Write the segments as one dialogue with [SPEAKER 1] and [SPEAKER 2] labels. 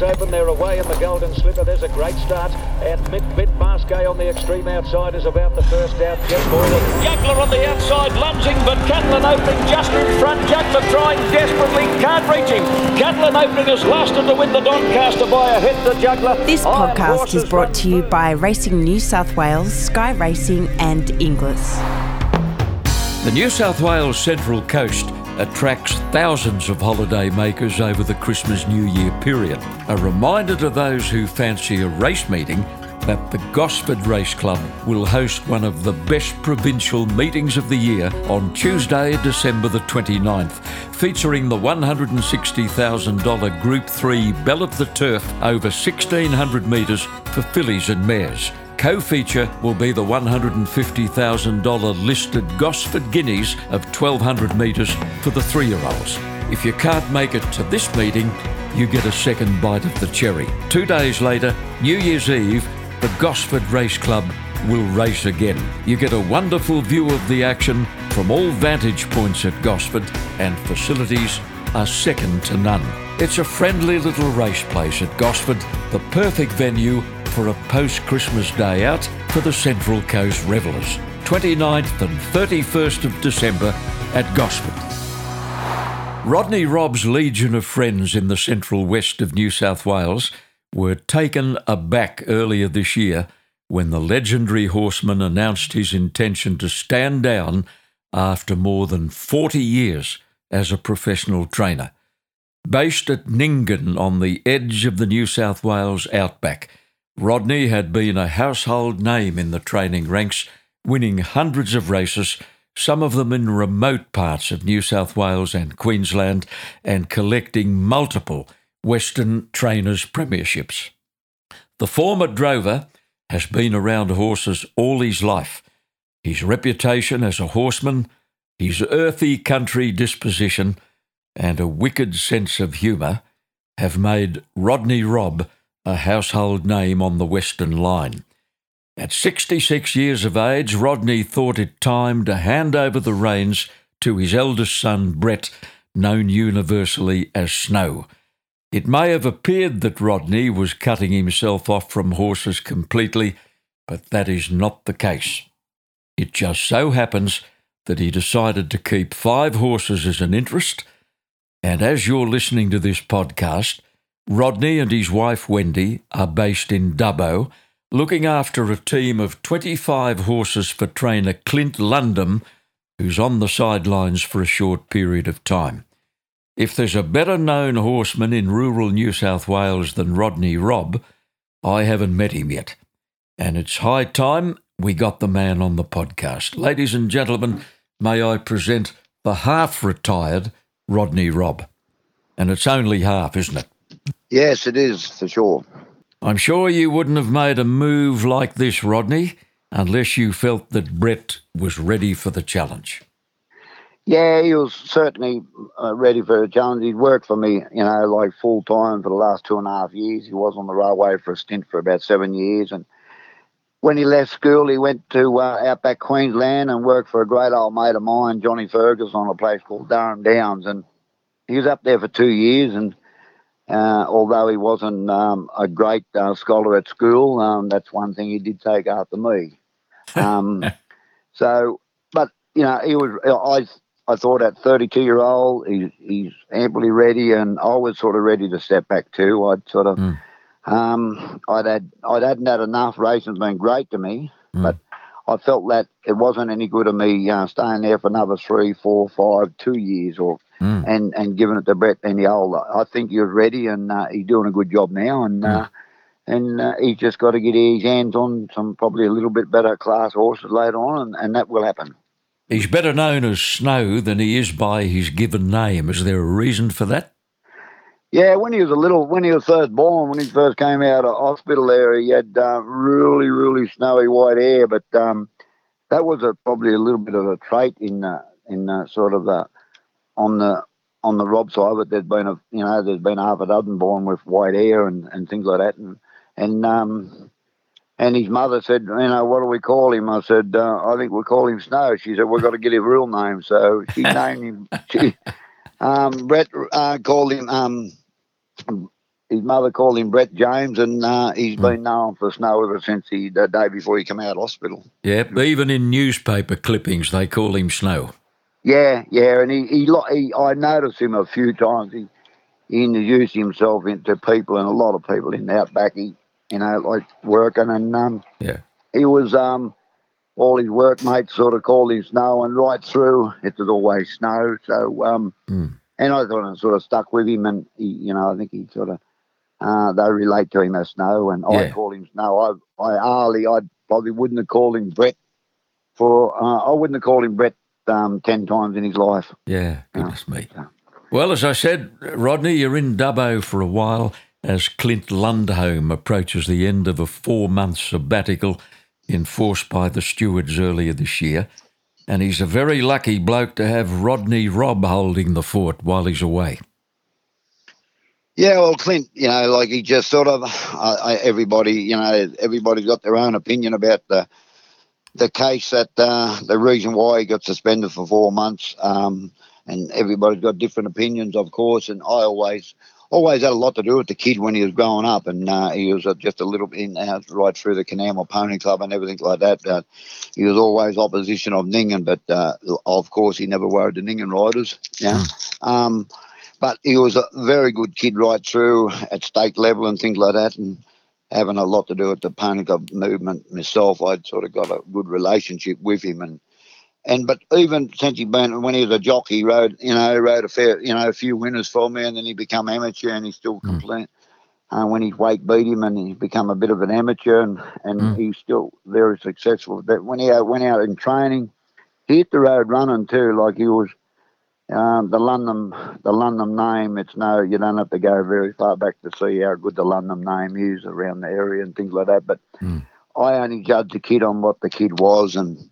[SPEAKER 1] Wales Open. They're away in the Golden Slipper. There's a great start. And Mick Bit Masquet on the extreme outside is about the first out. Jeff Boylan.
[SPEAKER 2] Juggler on the outside, lunging, but Catlin opening just in front. Juggler trying desperately, can't reach him. Catlin opening has lasted to win the Doncaster by a hit to Juggler.
[SPEAKER 3] This
[SPEAKER 2] Iron
[SPEAKER 3] podcast is brought to you by Racing New South Wales, Sky Racing, and Inglis.
[SPEAKER 4] The New South Wales Central Coast attracts thousands of holiday makers over the Christmas New Year period. A reminder to those who fancy a race meeting that the Gosford Race Club will host one of the best provincial meetings of the year on Tuesday, December the 29th, featuring the $160,000 Group 3 Bell of the Turf over 1600 metres for fillies and mares. Co feature will be the $150,000 listed Gosford Guineas of 1200 metres for the three year olds. If you can't make it to this meeting, you get a second bite of the cherry. Two days later, New Year's Eve, the Gosford Race Club will race again. You get a wonderful view of the action from all vantage points at Gosford, and facilities are second to none. It's a friendly little race place at Gosford, the perfect venue for a post Christmas day out for the Central Coast Revellers. 29th and 31st of December at Gosford. Rodney Robb's legion of friends in the central west of New South Wales were taken aback earlier this year when the legendary horseman announced his intention to stand down after more than 40 years as a professional trainer. Based at Nyngan on the edge of the New South Wales outback, Rodney had been a household name in the training ranks, winning hundreds of races, some of them in remote parts of New South Wales and Queensland, and collecting multiple Western Trainers Premierships. The former drover has been around horses all his life. His reputation as a horseman, his earthy country disposition, and a wicked sense of humour have made Rodney Robb a household name on the Western Line. At 66 years of age, Rodney thought it time to hand over the reins to his eldest son, Brett, known universally as Snow. It may have appeared that Rodney was cutting himself off from horses completely, but that is not the case. It just so happens that he decided to keep five horses as an interest, and as you're listening to this podcast, Rodney and his wife Wendy are based in Dubbo, looking after a team of 25 horses for trainer Clint Lundholm, who's on the sidelines for a short period of time. If there's a better known horseman in rural New South Wales than Rodney Robb, I haven't met him yet. And it's high time we got the man on the podcast. Ladies and gentlemen, may I present the half retired Rodney Robb. And it's only half, isn't it?
[SPEAKER 5] Yes, it is for sure.
[SPEAKER 4] I'm sure you wouldn't have made a move like this, Rodney, unless you felt that Brett was ready for the challenge.
[SPEAKER 5] Yeah, he was certainly uh, ready for a challenge. He'd worked for me, you know, like full time for the last two and a half years. He was on the railway for a stint for about seven years. And when he left school, he went to uh, outback Queensland and worked for a great old mate of mine, Johnny Fergus, on a place called Durham Downs. And he was up there for two years. And uh, although he wasn't um, a great uh, scholar at school, um, that's one thing he did take after me. Um, so, but you know, he was. I I thought at 32 year old, he, he's amply ready, and I was sort of ready to step back too. I'd sort of,
[SPEAKER 4] Mm.
[SPEAKER 5] um, I'd had, I'd hadn't had enough. Racing's been great to me,
[SPEAKER 4] Mm.
[SPEAKER 5] but I felt that it wasn't any good of me uh, staying there for another three, four, five, two years, or
[SPEAKER 4] Mm.
[SPEAKER 5] and and giving it to Brett any older. I think you're ready, and uh, he's doing a good job now, and. Uh, and uh, he's just got to get his hands on some probably a little bit better class horses later on, and, and that will happen.
[SPEAKER 4] He's better known as Snow than he is by his given name. Is there a reason for that?
[SPEAKER 5] Yeah, when he was a little, when he was first born, when he first came out of hospital there, he had uh, really, really snowy white hair. But um, that was a, probably a little bit of a trait in uh, in uh, sort of the on the on the Robb side. But there's been a you know there's been half a dozen born with white hair and, and things like that. And and um, and his mother said, you know, what do we call him? I said, uh, I think we'll call him Snow. She said, we've got to get his real name. So she named him. She, um, Brett uh, called him um, his mother called him Brett James, and uh, he's been known for snow ever since he, the day before he came out of hospital.
[SPEAKER 4] Yep, even in newspaper clippings, they call him Snow.
[SPEAKER 5] Yeah, yeah, and he, he, he I noticed him a few times. He, he introduced himself into people and a lot of people in the outback. He, you know, like working, and um,
[SPEAKER 4] Yeah.
[SPEAKER 5] he was um, all his workmates sort of called him Snow, and right through it was always snow. So, um,
[SPEAKER 4] Mm.
[SPEAKER 5] and I sort of sort of stuck with him, and he, you know, I think he sort of uh, they relate to him as Snow, and I call him Snow. I, I hardly, I probably wouldn't have called him Brett for, uh, I wouldn't have called him Brett um, ten times in his life.
[SPEAKER 4] Yeah, goodness me.
[SPEAKER 5] yeah.
[SPEAKER 4] Well, as I said, Rodney, you're in Dubbo for a while as Clint Lundholm approaches the end of a four month sabbatical enforced by the stewards earlier this year. And he's a very lucky bloke to have Rodney Robb holding the fort while he's away.
[SPEAKER 5] Yeah, well, Clint, you know, like he just sort of, I, everybody, you know, everybody's got their own opinion about the the case that uh, the reason why he got suspended for four months, um, and everybody's got different opinions, of course. And I always, always had a lot to do with the kid when he was growing up, and uh, he was uh, just a little bit in out right through the Canamel Pony Club and everything like that. Uh, he was always opposition of Nyngan, but uh, of course he never worried the Nyngan riders. Yeah. Um, but he was a very good kid right through at state level and things like that, and having a lot to do with the club movement myself. I'd sort of got a good relationship with him, and and but even since he been when he was a jockey, he rode you know he rode a fair you know a few winners for me, and then he became amateur, and he still hmm. complained. Uh, when his weight beat him, and he's become a bit of an amateur, and, and hmm. he's still very successful. But when he out, went out in training, he hit the road running too, like he was um, the Lundholm, the Lundholm name. It's no, you don't have to go very far back to see how good the London name is around the area and things like that. But I only judged the kid on what the kid was, and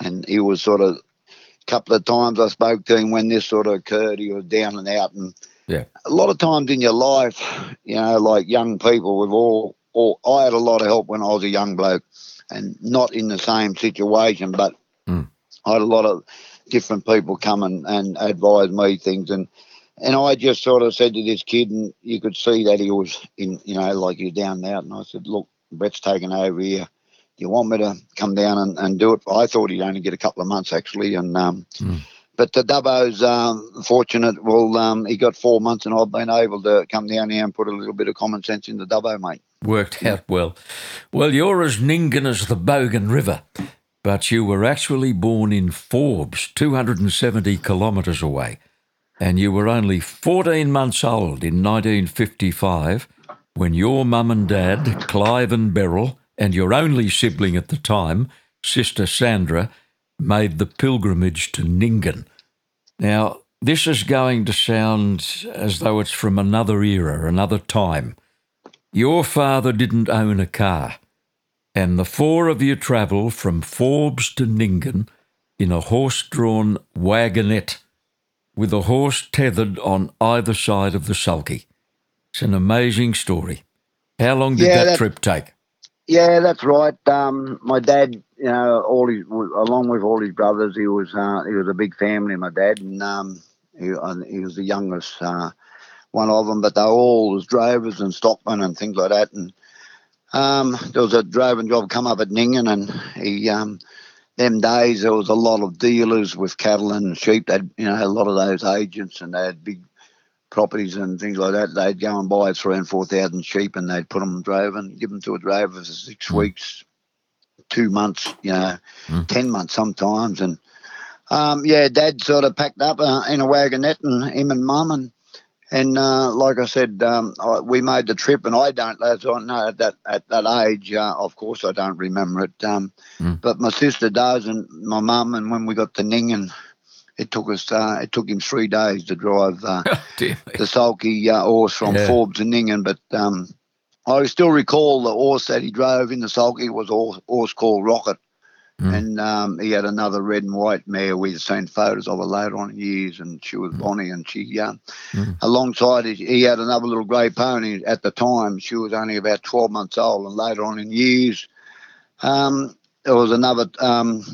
[SPEAKER 5] and he was sort of. A couple of times I spoke to him when this sort of occurred. He was down and out, and
[SPEAKER 4] Yeah.
[SPEAKER 5] a lot of times in your life, you know, like young people, we've all, all. I had a lot of help when I was a young bloke, and not in the same situation, but
[SPEAKER 4] Mm.
[SPEAKER 5] I had a lot of different people come and, and advise me things. And and I just sort of said to this kid and you could see that he was in you know like he was down and out. And I said look Brett's taken over here. Do you want me to come down and, and do it? I thought he'd only get a couple of months actually and um but the Dubbo's um, fortunate well um, he got four months and I've been able to come down here and put a little bit of common sense in the Dubbo mate.
[SPEAKER 4] Worked out well. Well, you're as Nyngan as the Bogan River, but you were actually born in Forbes, 270 kilometres away, and you were only 14 months old in 1955 when your mum and dad, Clive and Beryl, and your only sibling at the time, sister Sandra, made the pilgrimage to Nyngan. Now, this is going to sound as though it's from another era, another time. Your father didn't own a car, and the four of you travel from Forbes to Nyngan in a horse drawn wagonette with a horse tethered on either side of the sulky. It's an amazing story. How long did
[SPEAKER 5] Yeah,
[SPEAKER 4] that,
[SPEAKER 5] that-
[SPEAKER 4] trip take?
[SPEAKER 5] Yeah, that's right. Um, my dad, you know, all his along with all his brothers, he was uh, he was a big family. My dad, and um, he, he was the youngest uh, one of them, but they all was drovers and stockmen and things like that. And um, there was a droving job come up at Nyngan, and he um, them days there was a lot of dealers with cattle and sheep. That you know, a lot of those agents, and they had big properties and things like that. They'd go and buy three and four thousand sheep, and they'd put them droving, give them to a drover for six weeks, two months, you know, ten months sometimes. And um, yeah, Dad sort of packed up uh, in a wagonette, and him and Mum, and and uh, like I said, um, I, we made the trip, and I don't, as I know at that at that age, uh, of course, I don't remember it. Um, But my sister does, and my mum, and when we got to Nyngan, it took us, uh, it took him three days to drive. Uh,
[SPEAKER 4] Dear
[SPEAKER 5] the sulky uh, horse from
[SPEAKER 4] Yeah.
[SPEAKER 5] Forbes to Nyngan, but um, I still recall the horse that he drove in the sulky was a horse, horse called Rocket. And um, he had another red and white mare. We'd seen photos of her later on in years, and she was Bonnie. And she, um, alongside, it, he had another little grey pony at the time. She was only about 12 months old, and later on in years, um, there was another um,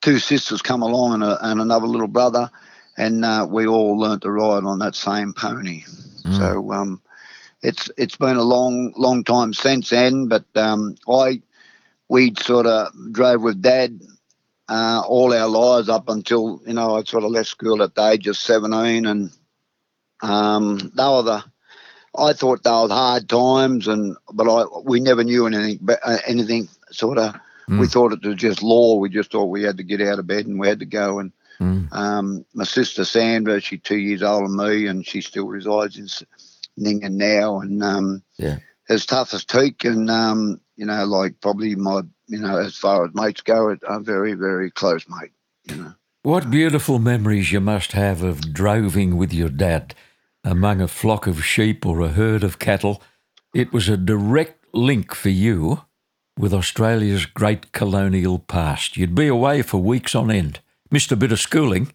[SPEAKER 5] two sisters come along and, a, and another little brother, and uh, we all learnt to ride on that same pony. So um, it's it's been a long long time since then. But um, I we sort of drove with Dad uh, all our lives up until you know I sort of left school at the age of seventeen, and um, they were the I thought they were hard times, and but I we never knew anything uh, anything sort of. Mm. We thought it was just law. We just thought we had to get out of bed and we had to go. And mm. um, my sister Sandra, she's two years older than me, and she still resides in Nyngan now, and um,
[SPEAKER 4] yeah,
[SPEAKER 5] as tough as teak, and um, you know, like probably my you know, as far as mates go, I'm very very close mate. You know.
[SPEAKER 4] What beautiful memories you must have of droving with your dad among a flock of sheep or a herd of cattle. It was a direct link for you with Australia's great colonial past. You'd be away for weeks on end. Missed a bit of schooling.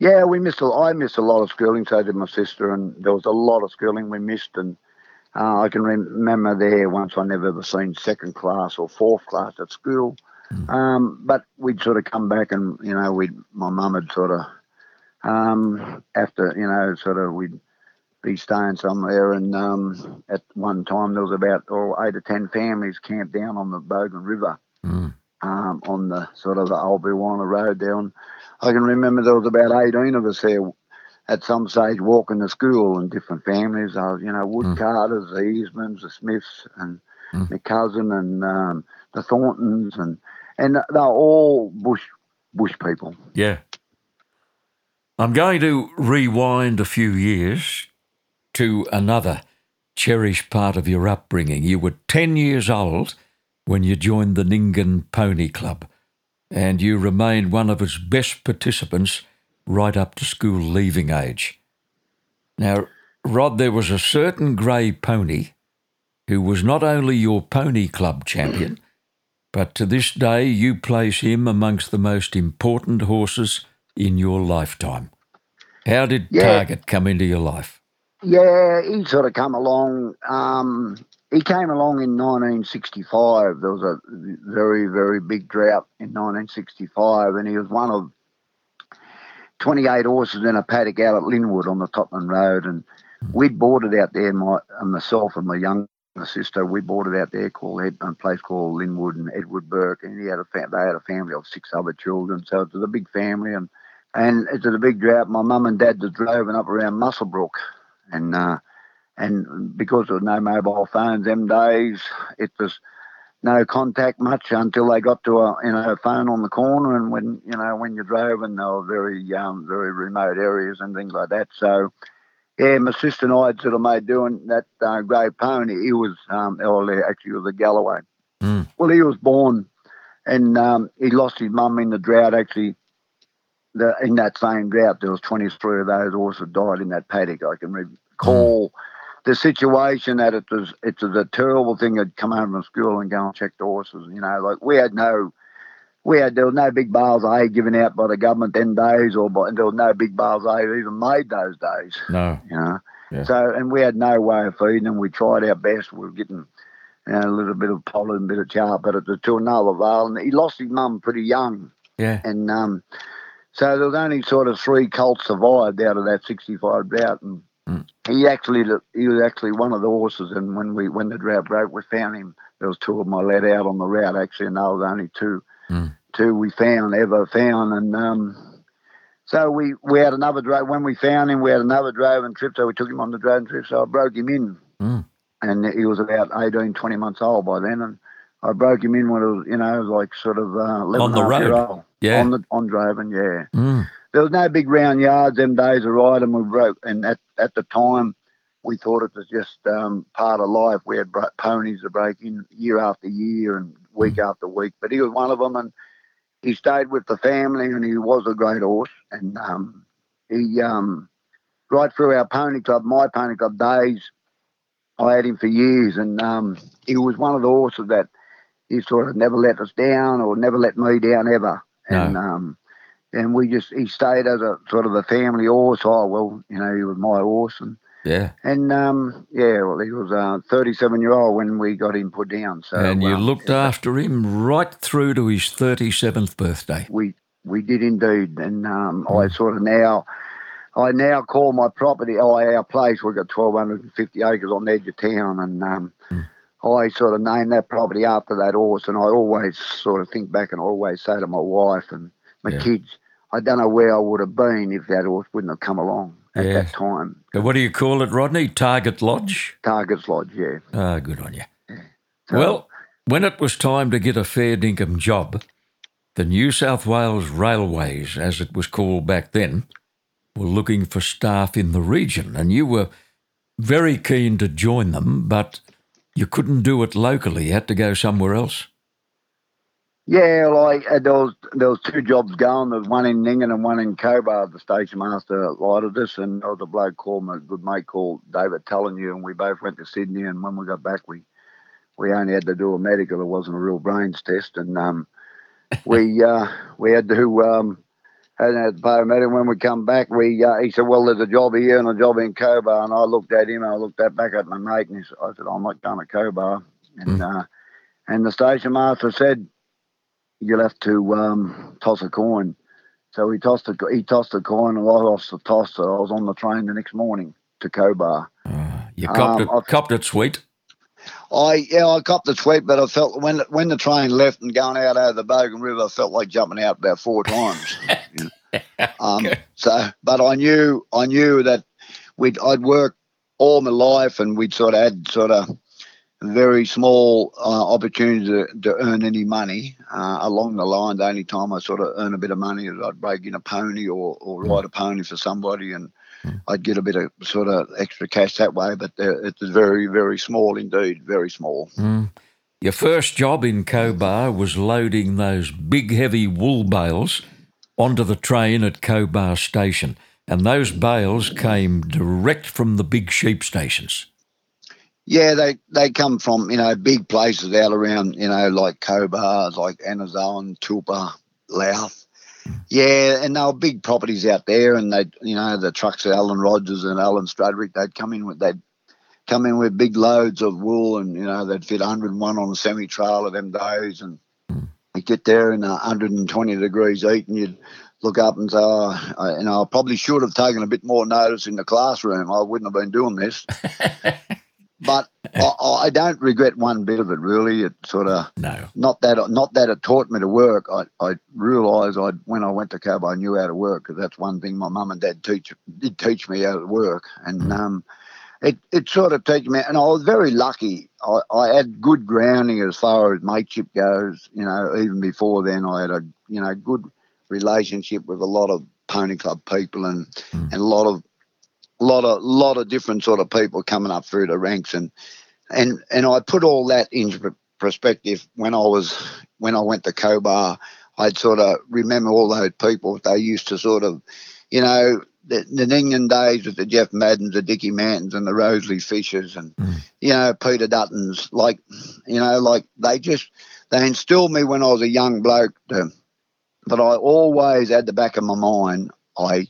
[SPEAKER 5] Yeah, we missed. A, I missed a lot of schooling. So did my sister, and there was a lot of schooling we missed. And uh, I can remember there once I never ever seen second class or fourth class at school. Mm. Um, but we'd sort of come back, and you know, we'd, my mum had sort of um, after you know, sort of we'd be staying somewhere, and um, at one time there was about oh, eight or ten families camped down on the Bogan River, mm. um, on the sort of the Old Biwana Road down. I can remember there was about eighteen of us there at some stage walking to school and different families. I was, you know, Wood mm. Carters, the Eastmans, the Smiths, and mm. my cousin, and um, the Thorntons, and and they're all bush bush people.
[SPEAKER 4] Yeah. I'm going to rewind a few years to another cherished part of your upbringing. You were 10 years old when you joined the Nyngan Pony Club, and you remained one of its best participants right up to school leaving age. Now, Rod, there was a certain grey pony who was not only your pony club champion, but to this day you place him amongst the most important horses in your lifetime. How did yeah. Target come into your life?
[SPEAKER 5] Yeah, he sort of come along. Um, he came along in 1965. There was a very, very big drought in 1965, and he was one of 28 horses in a paddock out at Linwood on the Tottenham Road. And we'd bought it out there, my, and myself and my young sister, we bought it out there called a place called Linwood and Edward Burke, and he had a they had a family of six other children, so it was a big family. And and it was a big drought. My mum and dad were driving up around Muswellbrook, and uh, and because there was no mobile phones them days, it was no contact much until they got to a you know a phone on the corner, and when you know when you drove, and they were very um, very remote areas and things like that. So. Yeah, my sister and I had sort of made doing that uh, grey pony. He was, um, well, actually, was a Galloway. Mm. Well, he was born and um, he lost his mum in the drought actually the, in that same drought, there was 23 of those horses died in that paddock. I can recall mm. The situation that it was. It was a terrible thing. I'd come home from school and go and check the horses. You know, like we had no, we had there was no big bales of hay given out by the government then days, or by, there was no big bales of hay even made those days.
[SPEAKER 4] No,
[SPEAKER 5] you know. Yeah. So, and we had no way of feeding them. We tried our best. We were getting you know, a little bit of pollen, a bit of char, but it was to no avail. And he lost his mum pretty young.
[SPEAKER 4] Yeah.
[SPEAKER 5] And um, so there was only sort of three colts survived out of that 65 drought, and mm. he actually he was actually one of the horses. And when we when the drought broke, we found him. There was two of them I let out on the route actually, and there was only two mm. two we found ever found. And um, so we we had another drive when we found him. We had another driving trip, so we took him on the driving trip. So I broke him in, mm. and he was about 18, 20 months old by then, and I broke him in when it was, you know, like sort of uh,
[SPEAKER 4] on the road. Yeah,
[SPEAKER 5] on the on driving. Yeah, mm. There was no big round yards them days of riding. We broke, and at at the time, we thought it was just um, part of life. We had ponies to break in year after year and week mm. after week. But he was one of them, and he stayed with the family, and he was a great horse. And um, he um, right through our pony club, my pony club days, I had him for years, and um, he was one of the horses that he sort of never let us down or never let me down ever. And no. um, and we just he stayed as a sort of a family horse. Oh well, you know, he was my horse and
[SPEAKER 4] yeah.
[SPEAKER 5] And um, yeah, well, he was uh, 37 year old when we got him put down. So
[SPEAKER 4] and you looked yeah. after him right through to his 37th birthday.
[SPEAKER 5] We we did indeed, and um, mm. I sort of now I now call my property, oh, our place, we've got 1,250 acres on the edge of town, and um, I sort of named that property after that horse, and I always sort of think back and I always say to my wife and my
[SPEAKER 4] Yeah.
[SPEAKER 5] kids, I don't know where I would have been if that horse wouldn't have come along at
[SPEAKER 4] Yeah.
[SPEAKER 5] that time.
[SPEAKER 4] What do you call it, Rodney? Target Lodge?
[SPEAKER 5] Target's Lodge, yeah.
[SPEAKER 4] Ah, good on you.
[SPEAKER 5] So-
[SPEAKER 4] Well, when it was time to get a fair dinkum job, the New South Wales Railways, as it was called back then, were looking for staff in the region, and you were very keen to join them, but you couldn't do it locally. You had to go somewhere else.
[SPEAKER 5] Yeah, like uh, there was there was two jobs going. There was one in Nyngan and one in Cobar. The station master lighted us, and there was a bloke called my good mate called David Tellinyu, and we both went to Sydney. And when we got back, we we only had to do a medical. It wasn't a real brains test, and um, we uh, we had to um, had to pay a medical. When we come back, we uh, he said, "Well, there's a job here and a job in Cobar." And I looked at him, and I looked at back at my mate, and he said, I said, "I'm not going to Cobar." And uh, and the station master said you'll have to um, toss a coin. So he tossed a he tossed a coin, and I lost the toss. So I was on the train the next morning to Cobar.
[SPEAKER 4] You copped,
[SPEAKER 5] Um,
[SPEAKER 4] it,
[SPEAKER 5] I've-
[SPEAKER 4] copped it sweet.
[SPEAKER 5] I yeah, I copped the sweep, but I felt when when the train left and going out over the Bogan River, I felt like jumping out about four times. you know. um, so, but I knew I knew that we'd I'd worked all my life, and we'd sort of had sort of very small uh, opportunity to, to earn any money uh, along the line. The only time I sort of earn a bit of money is I'd break in a pony or, or ride a pony for somebody, and I'd get a bit of sort of extra cash that way. But uh, it was very, very small indeed, very small.
[SPEAKER 4] Your first job in Cobar was loading those big, heavy wool bales onto the train at Cobar Station. And those bales came direct from the big sheep stations.
[SPEAKER 5] Yeah, they they come from you know big places out around you know like Cobar, like Anazoan, Tulpa, Louth. Yeah, and they were big properties out there, and they you know the trucks, of Alan Rogers and Alan Stradwick, they'd come in with they'd come in with big loads of wool, and you know they'd fit 101 on a semi trailer them days, and you get there in 120 degrees heat, and you'd look up and say, oh, I, you know, I probably should have taken a bit more notice in the classroom. I wouldn't have been doing this. but I, I don't regret one bit of it. Really, it sort of
[SPEAKER 4] No.
[SPEAKER 5] not that not that it taught me to work. I I realised I when I went to Cobar, I knew how to work because that's one thing my mum and dad teach did teach me how to work, and um, it it sort of teach me. And I was very lucky. I, I had good grounding as far as mateship goes. You know, even before then, I had a you know good relationship with a lot of pony club people and and a lot of lot of lot of different sort of people coming up through the ranks and and and I put all that into perspective when I was when I went to Cobar. I'd sort of remember all those people. They used to sort of, you know, the, the days with the Jeff Maddens, the Dickie Mantons, and the Rosalie Fishers, and mm. you know Peter Duttons. Like, you know, like they just they instilled me when I was a young bloke. To, but I always had the back of my mind. I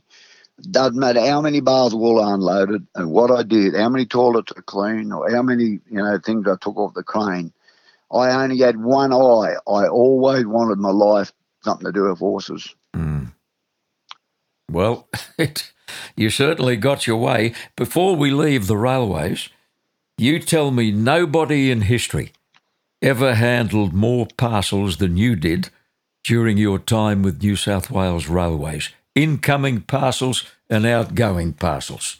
[SPEAKER 5] doesn't matter how many bars of wool I unloaded and what I did, how many toilets I cleaned, or how many you know things I took off the crane. I only had one eye. I always wanted my life something to do with horses. Mm.
[SPEAKER 4] Well, it, you certainly got your way. Before we leave the railways, you tell me nobody in history ever handled more parcels than you did during your time with New South Wales Railways incoming parcels and outgoing parcels.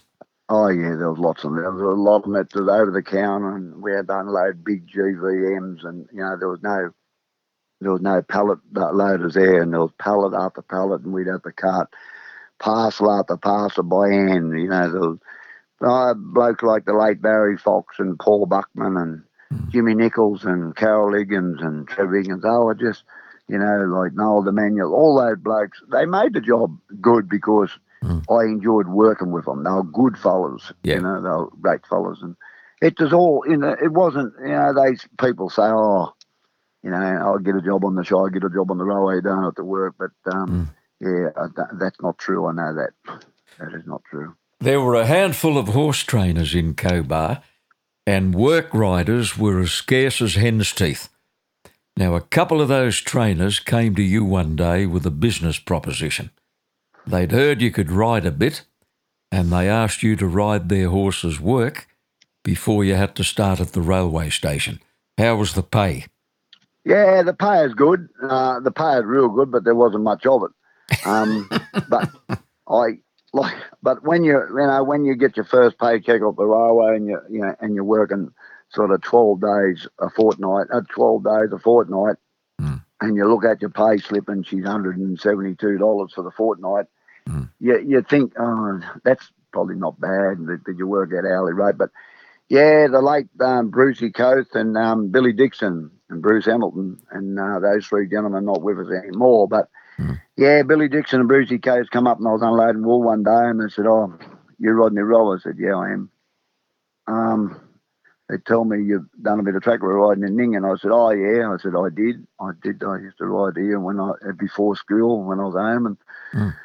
[SPEAKER 5] Oh yeah, there was lots of them. There was a lot of them that was over the counter, and we had to unload big GVMs, and you know there was no there was no pallet loaders there, and there was pallet after pallet, and we'd have to cart parcel after parcel by hand. You know, there was uh, blokes like the late Barry Fox and Paul Buckman and Jimmy Nichols and Carol Higgins and Trevor Higgins. They were just, you know, like Noel Demanuel, all those blokes. They made the job good because I enjoyed working with them. They were good fellas,
[SPEAKER 4] Yeah.
[SPEAKER 5] you know, they were great fellas. And it was all, you know, it wasn't, you know, these people say, oh, you know, I'll get a job on the show, I'll get a job on the railway, don't have to work. But um, yeah, I, that's not true. I know that. That is not true.
[SPEAKER 4] There were a handful of horse trainers in Cobar, and work riders were as scarce as hen's teeth. Now, a couple of those trainers came to you one day with a business proposition. They'd heard you could ride a bit, and they asked you to ride their horse's work before you had to start at the railway station. How was the pay?
[SPEAKER 5] Yeah, the pay is good. Uh, the pay is real good, but there wasn't much of it. Um, but I like, but when you you know when you get your first paycheck off the railway and you you know and you're working sort of twelve days a fortnight, uh, twelve days a fortnight,
[SPEAKER 4] Mm.
[SPEAKER 5] and you look at your pay slip and she's hundred and seventy two dollars for the fortnight,
[SPEAKER 4] Mm.
[SPEAKER 5] you you think oh that's probably not bad that, that you work at hourly rate, but yeah, the late um, Brucey Coates and um, Billy Dixon and Bruce Hamilton and uh, those three gentlemen not with us anymore. But
[SPEAKER 4] Mm.
[SPEAKER 5] yeah, Billy Dixon and Brucey Coates come up and I was unloading wool one day and they said, "Oh, you're Rodney Roll." I said, "Yeah, I am." Um, they tell me you've done a bit of track riding in Ning, and I said, "Oh yeah." I said, "I did. I did. I used to ride here when I before school when I was home and."
[SPEAKER 4] Mm.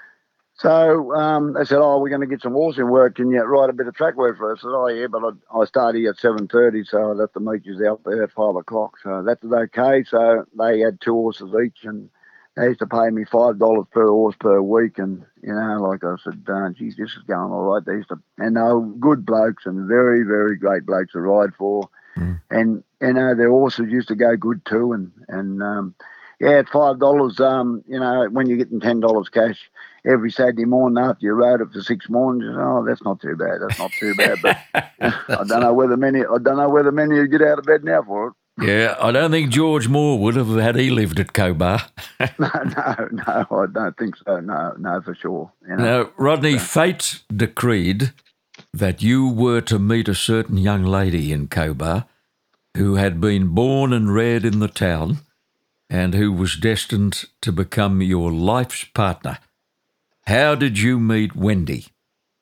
[SPEAKER 5] So um, they said, "Oh, we're going to get some horsing work. Can you write a bit of track work for us?" I said, "Oh, yeah, but I, I start here at seven thirty, so I'd have to meet you out there at five o'clock." So that was okay. So they had two horses each, and they used to pay me five dollars per horse per week. And you know, like I said, uh, geez, this is going all right. They used to, and they were good blokes and very, very great blokes to ride for.
[SPEAKER 4] Mm.
[SPEAKER 5] And you know, their horses used to go good too. And and um, yeah, at five dollars, um, you know, when you're getting ten dollars cash every Saturday morning after you rode it for six mornings, you know, oh, that's not too bad. That's not too bad. But I don't know whether many, I don't know whether many would get out of bed now for it.
[SPEAKER 4] Yeah, I don't think George Moore would have had he lived at Cobar.
[SPEAKER 5] No, no, no, I don't think so. No, no, for sure. You know?
[SPEAKER 4] Now, Rodney, fate decreed that you were to meet a certain young lady in Cobar who had been born and reared in the town and who was destined to become your life's partner. How did you meet Wendy?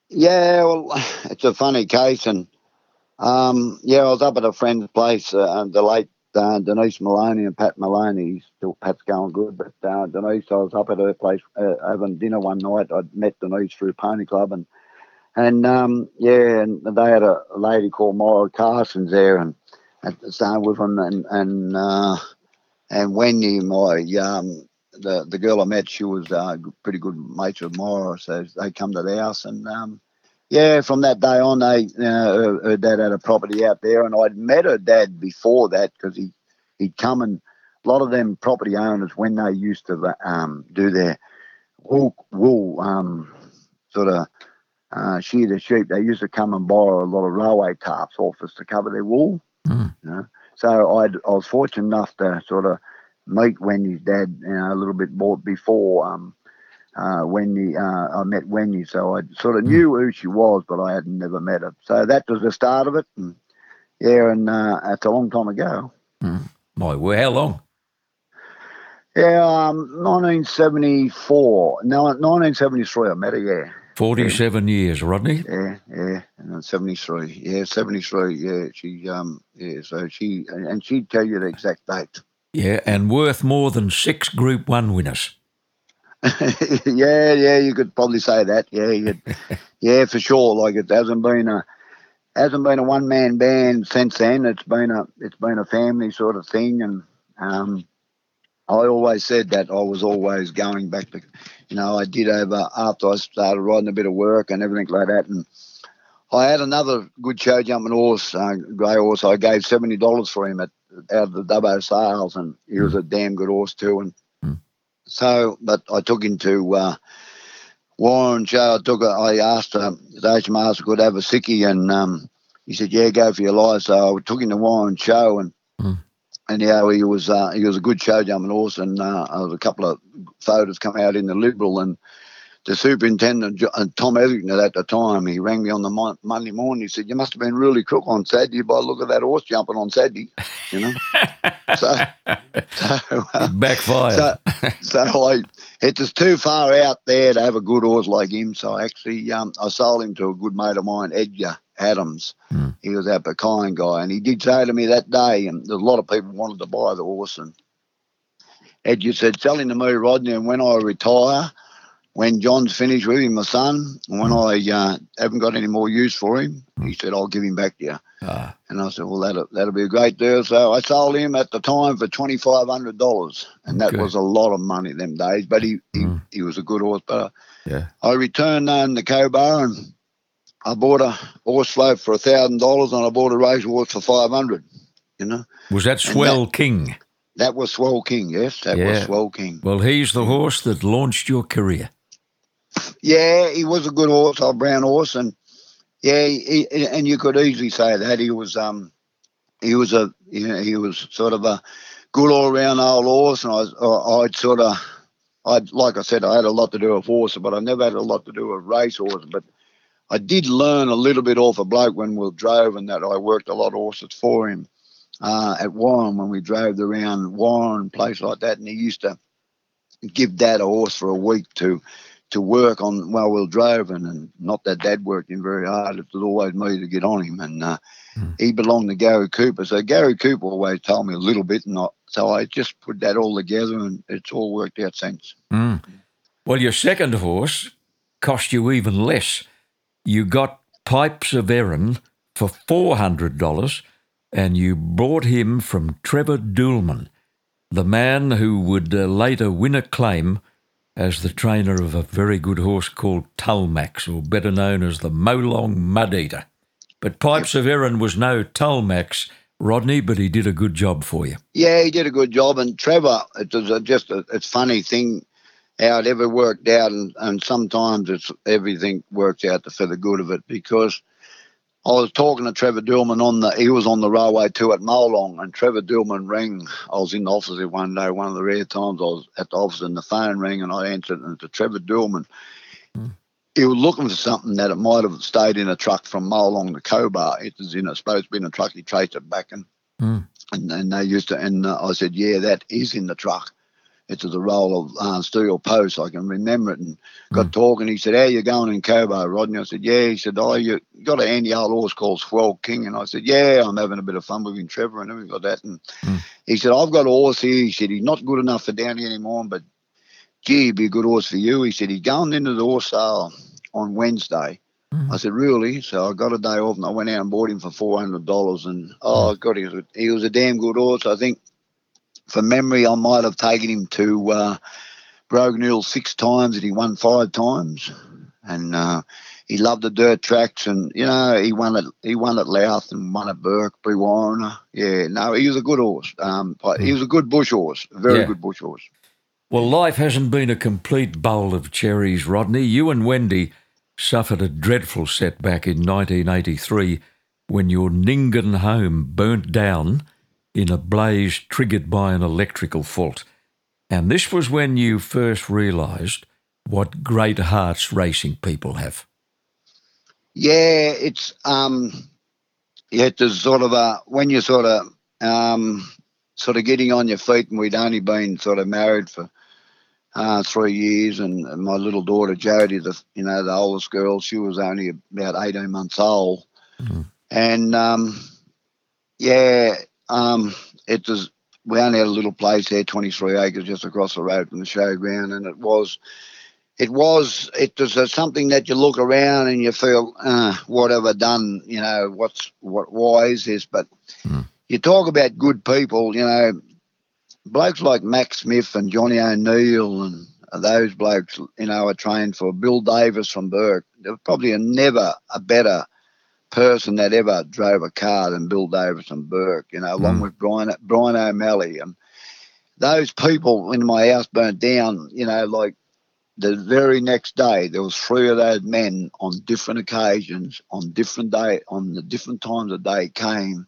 [SPEAKER 5] Yeah, well, it's a funny case, and um, yeah, I was up at a friend's place, uh, the late uh, Denise Maloney and Pat Maloney. Still, Pat's going good, but uh, Denise, I was up at her place uh, having dinner one night. I'd met Denise through Pony Club, and and um, yeah, and they had a, lady called Maura Carson's there, and at the start with them, and and uh, and Wendy, my um, the the girl I met, she was uh, pretty good mates with Maura, so they come to the house, and um, yeah, from that day on, they uh, her, her dad had a property out there, and I'd met her dad before that because he he'd come and a lot of them property owners when they used to um, do their wool wool um, sort of uh, shear the sheep, they used to come and borrow a lot of railway tarps off us to cover their wool.
[SPEAKER 4] Mm.
[SPEAKER 5] You know? So I'd, I was fortunate enough to sort of meet Wendy's dad, you know, a little bit more before um, uh, Wendy. Uh, I met Wendy, so I sort of knew who she was, but I had never met her. So that was the start of it. And, yeah, and uh, it's a long time ago.
[SPEAKER 4] My, well, how long?
[SPEAKER 5] Yeah, um, 1974. No, 1973. I met her. Yeah,
[SPEAKER 4] 47 years, Rodney.
[SPEAKER 5] yeah, yeah. And then 73. Yeah, 73. Yeah, she um, yeah. So she and and she'd tell you the exact date.
[SPEAKER 4] Yeah, and worth more than six Group 1 winners.
[SPEAKER 5] yeah, yeah, you could probably say that. Yeah, you yeah, for sure. Like it hasn't been a hasn't been a one man band since then. It's been a it's been a family sort of thing, and um, I always said that I was always going back to, you know, I did over after I started riding a bit of work and everything like that, and I had another good show jumping horse, uh, grey horse. I gave seventy dollars for him at out of the Dubbo sales, and he was a damn good horse too, and. So, but I took him to uh, Warren Show. I took. A, I asked uh, Station Master could have a sickie, and um, he said, "Yeah, go for your life." So I took him to Warren Show, and
[SPEAKER 4] Mm.
[SPEAKER 5] and yeah, he was uh, he was a good show jumping horse, and uh, there was a couple of photos come out in the Liberal, and the superintendent uh, Tom Etherington at the time, he rang me on the mon- Monday morning. He said, "You must have been really crook on Saturday by the look of that horse jumping on Saturday," you know. so, so uh,
[SPEAKER 4] Backfired.
[SPEAKER 5] so, so I, it's just too far out there to have a good horse like him. So I actually, um, I sold him to a good mate of mine, Edgar Adams.
[SPEAKER 4] Hmm.
[SPEAKER 5] He was our Pekin guy, and he did say to me that day, and there's a lot of people wanted to buy the horse, and Edgar said, "Sell him to me, Rodney, and when I retire." When John's finished with him, my son, and when I uh, haven't got any more use for him, he said, I'll give him back to you.
[SPEAKER 4] Ah,
[SPEAKER 5] And I said, well, that'll, that'll be a great deal. So I sold him at the time for $2,500. And that
[SPEAKER 4] Okay.
[SPEAKER 5] was a lot of money them days. But he, he,
[SPEAKER 4] Mm.
[SPEAKER 5] he was a good horse. But
[SPEAKER 4] yeah.
[SPEAKER 5] I returned on the Cobar and I bought a horse float for a thousand dollars, and I bought a race horse for five hundred. You know,
[SPEAKER 4] Was that Swell King?
[SPEAKER 5] that was Swell King. Yes, that
[SPEAKER 4] Yeah.
[SPEAKER 5] was Swell King.
[SPEAKER 4] Well, he's the horse that launched your career.
[SPEAKER 5] Yeah, he was a good horse, old brown horse, and yeah, he, and you could easily say that he was um he was a you know, he was sort of a good all round old horse, and I I- I'd sort of I'd like I said I had a lot to do with horses, but I never had a lot to do with race horses, but. I did learn a little bit off a bloke when we drove, and that I worked a lot of horses for him uh, at Warren when we drove around Warren, place like that, and he used to give Dad a horse for a week to to work on while we were driving, and not that Dad worked him very hard. It was always me to get on him, and uh, he belonged to Gary Cooper. So Gary Cooper always told me a little bit, and I, so I just put that all together, and it's all worked out since.
[SPEAKER 4] Mm. Well, your second horse cost you even less. You got Pipes of Erin for $400 and you bought him from Trevor Doolman, the man who would uh, later win a claim as the trainer of a very good horse called Tulmax, or better known as the Molong Mud Eater. But Pipes of Erin was no Tulmax, Rodney, but he did a good job for you.
[SPEAKER 5] Yeah, he did a good job, and Trevor, it was a, just a it's funny thing how it ever worked out, and, and sometimes it's everything works out for the good of it because I was talking to Trevor Dillman on the he was on the railway too at Molong, and Trevor Dillman rang. I was in the office one day, one of the rare times I was at the office, and the phone rang, and I answered, and it's Trevor Dillman. He was looking for something that it might have stayed in a truck from Molong to Cobar. It was in a supposed to be in a truck. He traced it back and
[SPEAKER 4] Mm.
[SPEAKER 5] and, and they used to, and uh, I said, yeah, that is in the truck. It's a roll of uh, steel posts. I can remember it. And got hmm. talking. He said, how you going in Cobar, Rodney? I said, yeah. He said, oh, you got a handy old horse called Swell King. And I said, yeah, I'm having a bit of fun with him, Trevor, and everything like that. And hmm. he said, I've got a horse here. He said, he's not good enough for down here anymore, but gee, he'd be a good horse for you. He said, he's going into the horse sale on Wednesday. Hmm. I said, really? So I got a day off and I went out and bought him for four hundred dollars. And oh God, he was a, he was a damn good horse. I think, from memory, I might have taken him to uh, Broken Hill six times and he won five times. And uh, he loved the dirt tracks, and you know he won at he won at Louth and won at Bourke, Brewarrina. Yeah, no, he was a good horse. Um, he was a good bush horse, a very
[SPEAKER 4] Yeah.
[SPEAKER 5] good bush horse.
[SPEAKER 4] Well, life hasn't been a complete bowl of cherries, Rodney. You and Wendy suffered a dreadful setback in 1983 when your Nyngan home burnt down in a blaze triggered by an electrical fault. And this was when you first realised what great hearts racing people have.
[SPEAKER 5] Yeah, it's um, yeah, it's sort of a when you're sort of um, sort of getting on your feet, and we'd only been sort of married for uh, three years, and, and my little daughter Jodie, the you know the oldest girl, she was only about eighteen months old, and um, yeah, um, it was. We only had a little place there, 23 acres just across the road from the showground, and it was it was it was uh, something that you look around and you feel uh, what have I done you know what's what why is this but you talk about good people you know blokes like Max Smith and Johnny O'Neill and those blokes you know are trained for Bill Davis from Bourke there was probably a, never a better person that ever drove a car than Bill Davis and Bourke you know along with Brian Brian O'Malley. And those people when my house burnt down you know like the very next day there was three of those men on different occasions on different day on the different times of day came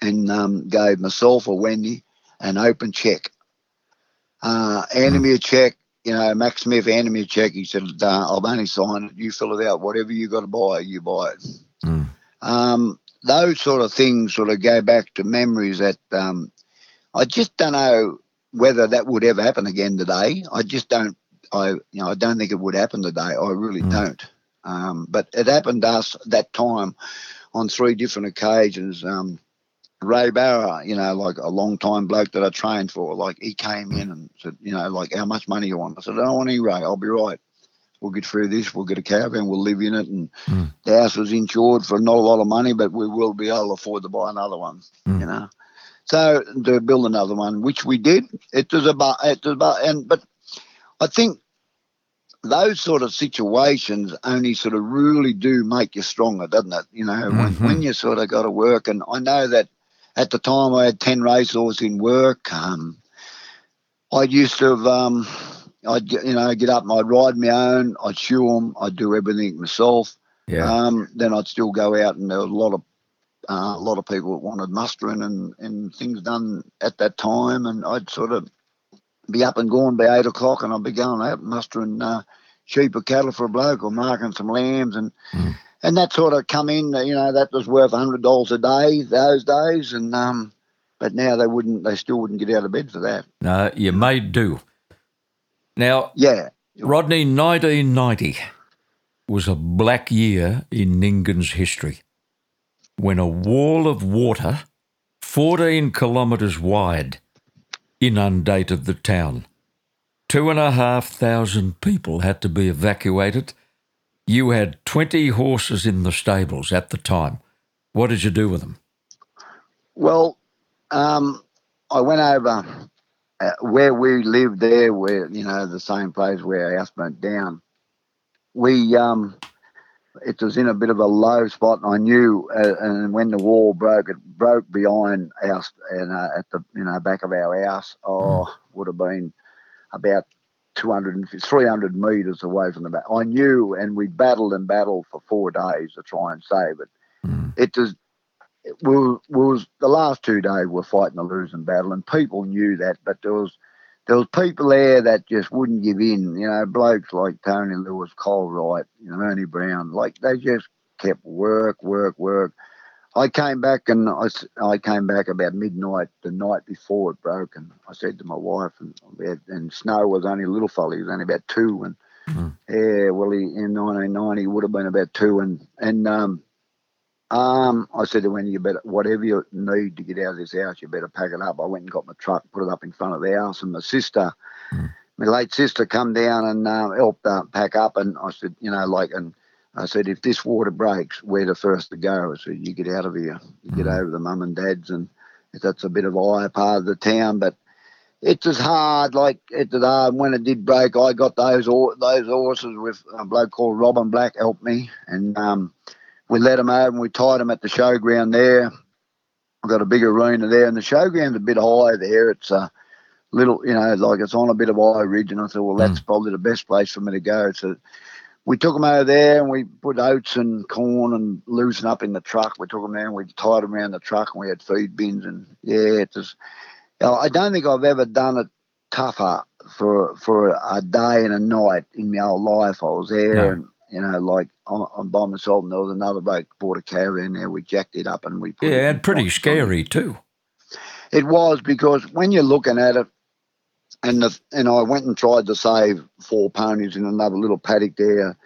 [SPEAKER 5] and um, gave myself or wendy an open check. Uh handed me a check you know max smith handed me a check. He said i've only signed it. You fill it out. Whatever you got to buy you buy it um those sort of things sort of go back to memories that um i just don't know whether that would ever happen again today i just don't I you know I don't think it would happen today. I really don't. Um, but it happened to us that time on three different occasions. Um, Ray Barra, you know, like a long time bloke that I trained for, like he came in and said, you know, like how much money you want? I said, I don't want any Ray. I'll be right. We'll get through this. We'll get a caravan. We'll live in it. And the house was insured for not a lot of money, but we will be able to afford to buy another one. You know. So to build another one, which we did. It was about it was about and but I think those sort of situations only sort of really do make you stronger, doesn't it? You know, when, when you sort of got to work. And I know that at the time I had 10 racehorses in work. Um, I used to have, um, I'd, get- you know, get up and I'd ride my own, I'd shoe them, I'd do everything myself.
[SPEAKER 4] Yeah.
[SPEAKER 5] Um, then I'd still go out and there were a lot of uh, a lot of people that wanted mustering and, and things done at that time, and I'd sort of be up and gone by eight o'clock, and I'd be going out mustering uh, sheep or cattle for a bloke or marking some lambs, and and that sort of come in. You know, that was worth hundred dollars a day those days, and um, but now they wouldn't, they still wouldn't get out of bed for that.
[SPEAKER 4] No, you made do. Now,
[SPEAKER 5] Yeah,
[SPEAKER 4] Rodney, 1990 was a black year in Nyngan's history when a wall of water, 14 kilometres wide, inundated the town. Two and a half thousand people had to be evacuated. You had 20 horses in the stables at the time. What did you do with them?
[SPEAKER 5] Well, um, I went over uh, where we lived there, where you know the same place where our house burnt down. We um, it was in a bit of a low spot, and I knew. Uh, and when the wall broke, it broke behind us and uh, at the you know back of our house. Oh, would have been about 200 300 meters away from the back. I knew, and we battled and battled for four days to try and save it. It was it was, was the last two days we're fighting a losing battle, and people knew that, but there was there was people there that just wouldn't give in. You know, blokes like Tony Lewis, Cole Wright, you know, Ernie Brown, like they just kept work, work, work. I came back and I, I came back about midnight the night before it broke, and I said to my wife, and and Snow was only a little fella, he was only about two, and yeah, well, he in 1990 he would have been about two, and and um, um, I said to when you better whatever you need to get out of this house, you better pack it up. I went and got my truck, put it up in front of the house, and my sister, my late sister, come down and uh, helped uh, pack up. And I said, you know, like, and I said, if this water breaks, we're the first to go. I said, you get out of here, you get over the mum and dads, and that's a bit of a higher part of the town, but. It was hard, like it was hard. When it did break, I got those those horses with a bloke called Robin Black helped me, and um, we let them over and we tied them at the showground there. I've got a big arena there, and the showground's a bit high there. It's a little, you know, like it's on a bit of high ridge, and I thought, well, that's mm. probably the best place for me to go. So we took them over there, and we put oats and corn and loosen up in the truck. We took them there, and we tied them around the truck, and we had feed bins, and yeah, it know, I don't think I've ever done it tougher for for a day and a night in my whole life. I was there,
[SPEAKER 4] No.
[SPEAKER 5] and you know, like I'm, I'm by myself, and there was another bloke bought a caravan there. We jacked it up, and we put it
[SPEAKER 4] Yeah,
[SPEAKER 5] in
[SPEAKER 4] and pretty scary too.
[SPEAKER 5] It was because when you're looking at it, and the and I went and tried to save four ponies in another little paddock there.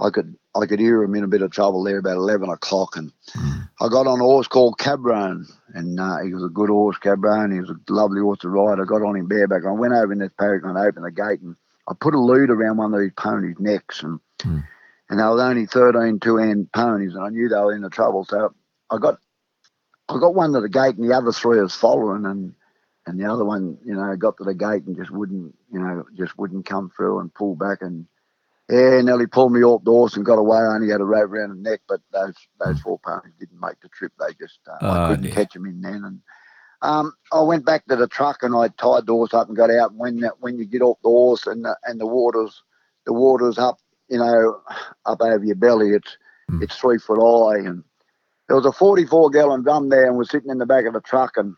[SPEAKER 5] I could I could hear him in a bit of trouble there about eleven o'clock, and I got on a horse called Cabron, and uh, he was a good horse, Cabron. He was a lovely horse to ride. I got on him bareback. I went over in this paddock and I opened the gate, and I put a lead around one of these ponies' necks, and and they were only 13 two-hand ponies, and I knew they were in the trouble. So I got I got one to the gate, and the other three was following, and and the other one, you know, got to the gate and just wouldn't, you know, just wouldn't come through and pull back and yeah, nearly pulled me off the horse and got away. I only had a rope around the neck, but those those four ponies didn't make the trip. They just uh,
[SPEAKER 4] Oh,
[SPEAKER 5] I couldn't
[SPEAKER 4] dear.
[SPEAKER 5] catch them in then. And um, I went back to the truck and I tied the horse up and got out. And when that, when you get off the horse and the, and the water's the water's up, you know, up over your belly, it's hmm. it's three foot high. And there was a 44 gallon drum there, and we're sitting in the back of a truck and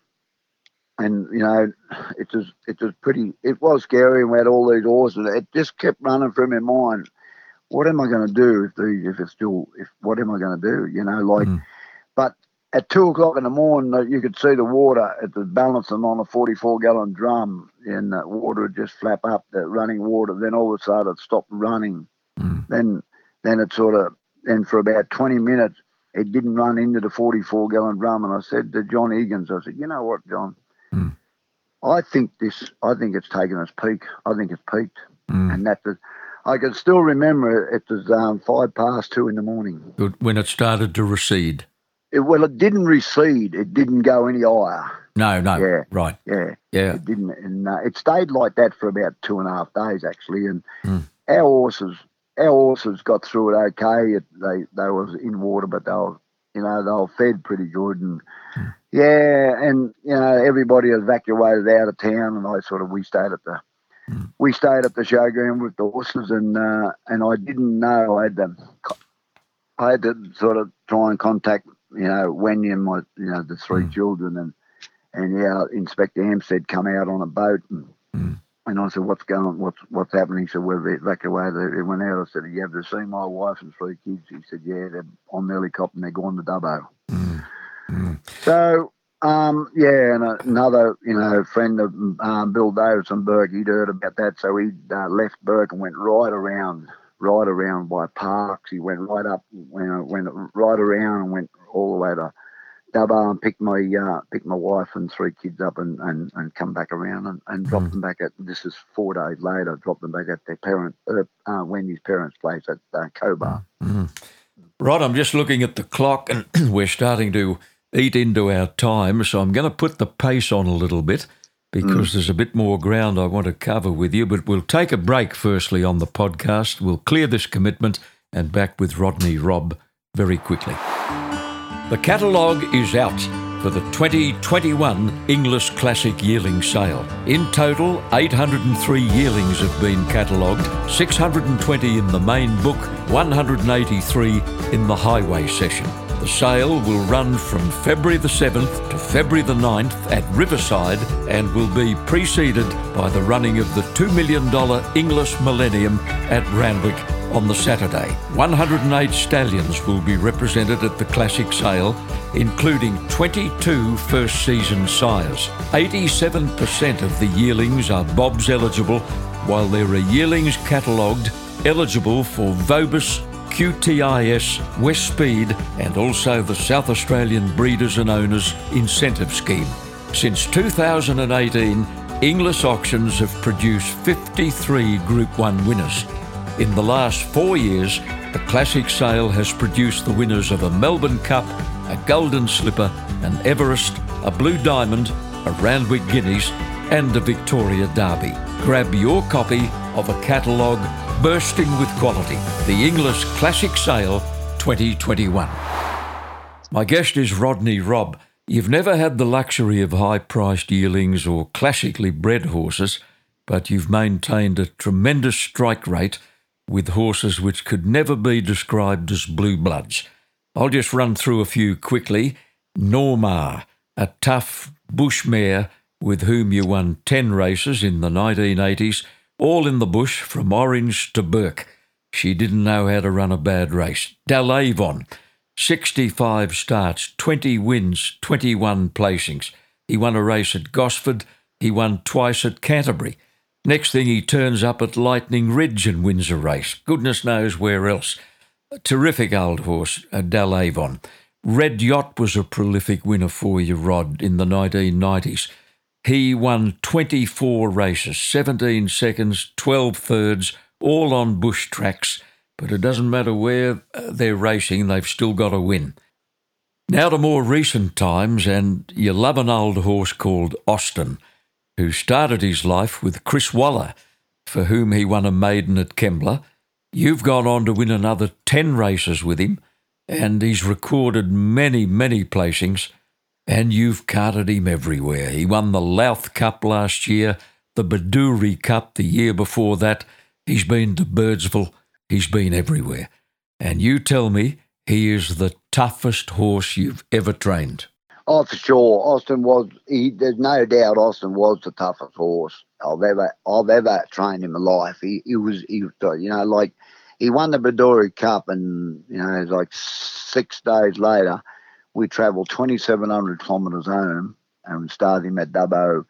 [SPEAKER 5] and you know, it was it was pretty. It was scary, and we had all these horses. It just kept running through my mind. What am I going to do if these if it's still if what am I going to do? You know, like. Hmm. But at two o'clock in the morning, uh, you could see the water. It was balancing on a forty-four gallon drum, and the water would just flap up, the running water. Then all of a sudden, it stopped running. Then then it sort of then for about twenty minutes, it didn't run into the forty-four gallon drum. And I said to John Egan's, I said, you know what, John. I think this. I think it's taken its peak. I think it's peaked, and that. I can still remember it was um, five past two in the morning.
[SPEAKER 4] When it started to recede.
[SPEAKER 5] It, well, it didn't recede. It didn't go any higher.
[SPEAKER 4] No, no,
[SPEAKER 5] Yeah.
[SPEAKER 4] right.
[SPEAKER 5] Yeah,
[SPEAKER 4] Yeah.
[SPEAKER 5] it didn't, and uh, it stayed like that for about two and a half days actually. And our horses, our horses got through it okay. It, they they was in water, but they were, you know, they were fed pretty good and. Yeah, and you know everybody evacuated out of town, and I sort of we stayed at the mm. we stayed at the showground with the horses, and uh, and I didn't know I had to I had to sort of try and contact you know Wendy and my you know the three mm. children, and and yeah, Inspector Hampstead come out on a boat and. And I said, "What's going? What's what's happening?" He said, "We've evacuated." He went out. I said, "You have to see my wife and three kids." He said, "Yeah, they're on the helicopter and they're going to Dubbo." Mm. Mm. So, um, yeah, and another, you know, friend of um, Bill Burke, he'd heard about that, so he uh, left Bourke and went right around, right around by Parkes. He went right up, went, went right around and went all the way to Dubbo and picked my uh, picked my wife and three kids up and, and, and come back around and, and dropped mm. them back at this is four days later. Dropped them back at their parent uh, uh, Wendy's parents' place at uh, Cobar.
[SPEAKER 4] Mm. Rod, I'm just looking at the clock and we're starting to eat into our time, so I'm going to put the pace on a little bit because mm. there's a bit more ground I want to cover with you. But we'll take a break firstly on the podcast. We'll clear this commitment and back with Rodney Robb very quickly. The catalogue is out for the 2021 Inglis Classic Yearling Sale. In total, 803 yearlings have been catalogued, 620 in the main book, 183 in the highway session. The sale will run from February the 7th to February the 9th at Riverside and will be preceded by the running of the $2 million Inglis Millennium at Randwick on the Saturday. 108 stallions will be represented at the Classic Sale, including 22 first season sires. 87% of the yearlings are Bobs eligible, while there are yearlings catalogued eligible for Vobis QTIS, West Speed, and also the South Australian Breeders and Owners Incentive Scheme. Since 2018, Inglis Auctions have produced 53 Group 1 winners. In the last four years, the Classic Sale has produced the winners of a Melbourne Cup, a Golden Slipper, an Everest, a Blue Diamond, a Randwick Guineas, and a Victoria Derby. Grab your copy of a catalogue bursting with quality. The Inglis Classic Sale 2021. My guest is Rodney Robb. You've never had the luxury of high priced yearlings or classically bred horses, but you've maintained a tremendous strike rate with horses which could never be described as blue bloods. I'll just run through a few quickly. Normar, a tough bush mare with whom you won 10 races in the 1980s all in the bush from Orange to Bourke. She didn't know how to run a bad race. Dalavon, 65 starts, 20 wins, 21 placings. He won a race at Gosford. He won twice at Canterbury. Next thing, he turns up at Lightning Ridge and wins a race. Goodness knows where else. A terrific old horse, uh, a Dalavon. Red Yacht was a prolific winner for you, Rod, in the 1990s. He won 24 races, 17 seconds, 12 thirds, all on bush tracks, but it doesn't matter where uh, they're racing, they've still got to win. Now to more recent times, and you love an old horse called Austin, who started his life with Chris Waller, for whom he won a maiden at Kembla. You've gone on to win another 10 races with him, and he's recorded many, many placings and you've carted him everywhere. He won the Louth Cup last year, the Bedourie Cup the year before that. He's been to Birdsville. He's been everywhere. And you tell me he is the toughest horse you've ever trained.
[SPEAKER 5] Oh, for sure. Austin was. He, there's no doubt. Austin was the toughest horse I've ever I've ever trained in my life. He, he was. He. You know, like he won the Bedourie Cup, and you know, like six days later, we travelled 2,700 kilometres home and we started him at Dubbo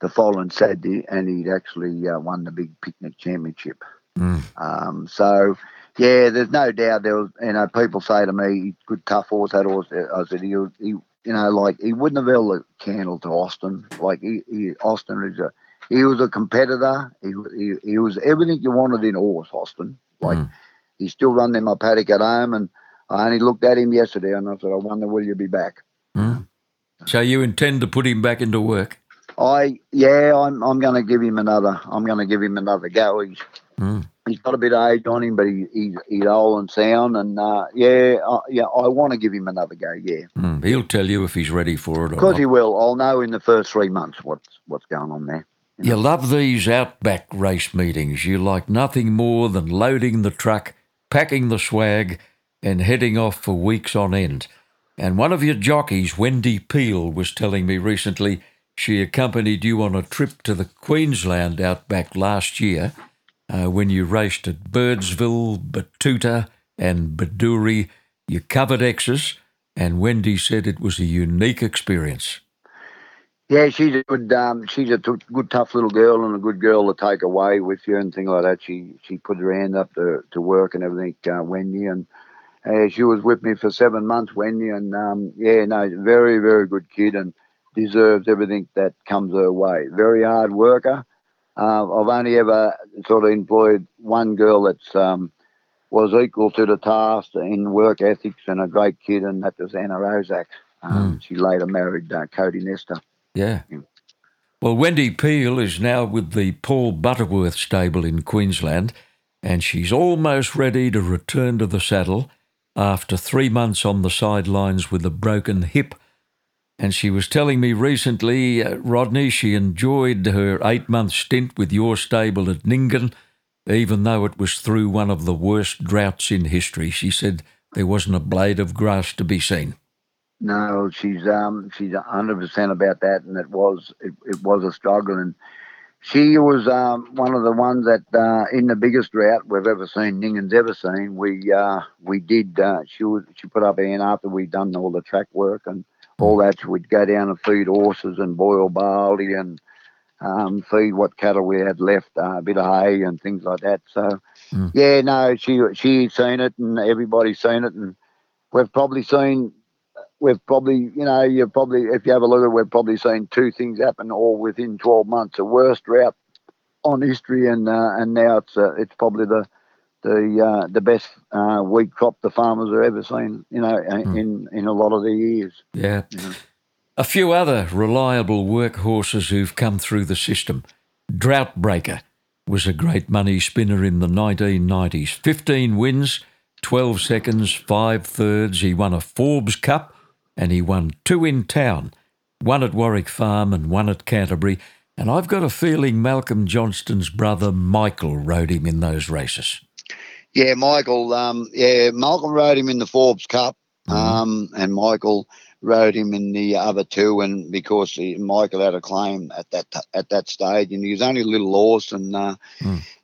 [SPEAKER 5] the following Saturday, and he'd actually uh, won the big picnic championship. Mm. Um, so, yeah, there's no doubt there was, you know, people say to me, good tough horse, that horse. I said, he, he you know, like he wouldn't have held a candle to Austin. Like he, he Austin is a, he was a competitor. He, he, he was everything you wanted in a horse, Austin. Like mm. he still run in my paddock at home and I only looked at him yesterday and I said, I wonder will you be back?
[SPEAKER 4] Mm. So you intend to put him back into work?
[SPEAKER 5] I yeah, I'm I'm going to give him another. I'm going to give him another go. He's, mm. he's got a bit of age on him, but he, he's he's old and sound, and uh, yeah, uh, yeah, I want to give him another go. Yeah,
[SPEAKER 4] Mm, he'll tell you if he's ready for it
[SPEAKER 5] Of
[SPEAKER 4] course
[SPEAKER 5] he will. I'll know in the first three months what's what's going on there.
[SPEAKER 4] You love these outback race meetings. You like nothing more than loading the truck, packing the swag, and heading off for weeks on end. And one of your jockeys, Wendy Peel, was telling me recently she accompanied you on a trip to the Queensland outback last year uh, when you raced at Birdsville, Betoota, and Bedourie. You covered X's, and Wendy said it was a unique experience.
[SPEAKER 5] Yeah, she's a good, um, she's a t- good, tough little girl and a good girl to take away with you and things like that. She she put her hand up to, to work and everything, uh, Wendy, and uh, she was with me for seven months, Wendy, and um, yeah, no, very very good kid and deserves everything that comes her way. Very hard worker. Uh, I've only ever sort of employed one girl that's um, was equal to the task in work ethics and a great kid, and that was Anna Rozak. Um, She later married uh, Cody Nestor.
[SPEAKER 4] Yeah. Well, Wendy Peel is now with the Paul Butterworth stable in Queensland, and she's almost ready to return to the saddle after three months on the sidelines with a broken hip. And she was telling me recently, uh, Rodney, she enjoyed her eight month stint with your stable at Nyngan, even though it was through one of the worst droughts in history. She said there wasn't a blade of grass to be seen.
[SPEAKER 5] No, she's um she's hundred percent about that, and it was it, it was a struggle, and she was um one of the ones that uh, in the biggest drought we've ever seen, Nyngan's ever seen. We uh we did uh, she was she put up in after we'd done all the track work and all that. So we'd go down and feed horses and boil barley and um, feed what cattle we had left, uh, a bit of hay and things like that. So yeah, no, she she'd seen it, and everybody's seen it, and we've probably seen we've probably, you know, you've probably, if you have a look at it, we've probably seen two things happen all within 12 months. A worst drought on history, and uh, and now it's uh, it's probably the the uh, the best uh, wheat crop the farmers have ever seen, you know, in in a lot of the years.
[SPEAKER 4] Yeah. A few other reliable workhorses who've come through the system. Droughtbreaker was a great money spinner in the 1990s. 15 wins, 12 seconds, 5 thirds. He won a Forbes Cup and he won two in town one at Warwick Farm and one at Canterbury. And I've got a feeling Malcolm Johnston's brother Michael rode him in those races.
[SPEAKER 5] Yeah, Michael. Um, yeah, Malcolm rode him in the Forbes Cup, um, and Michael rode him in the other two. And because he, Michael had a claim at that at that stage, and he was only a little horse, and uh,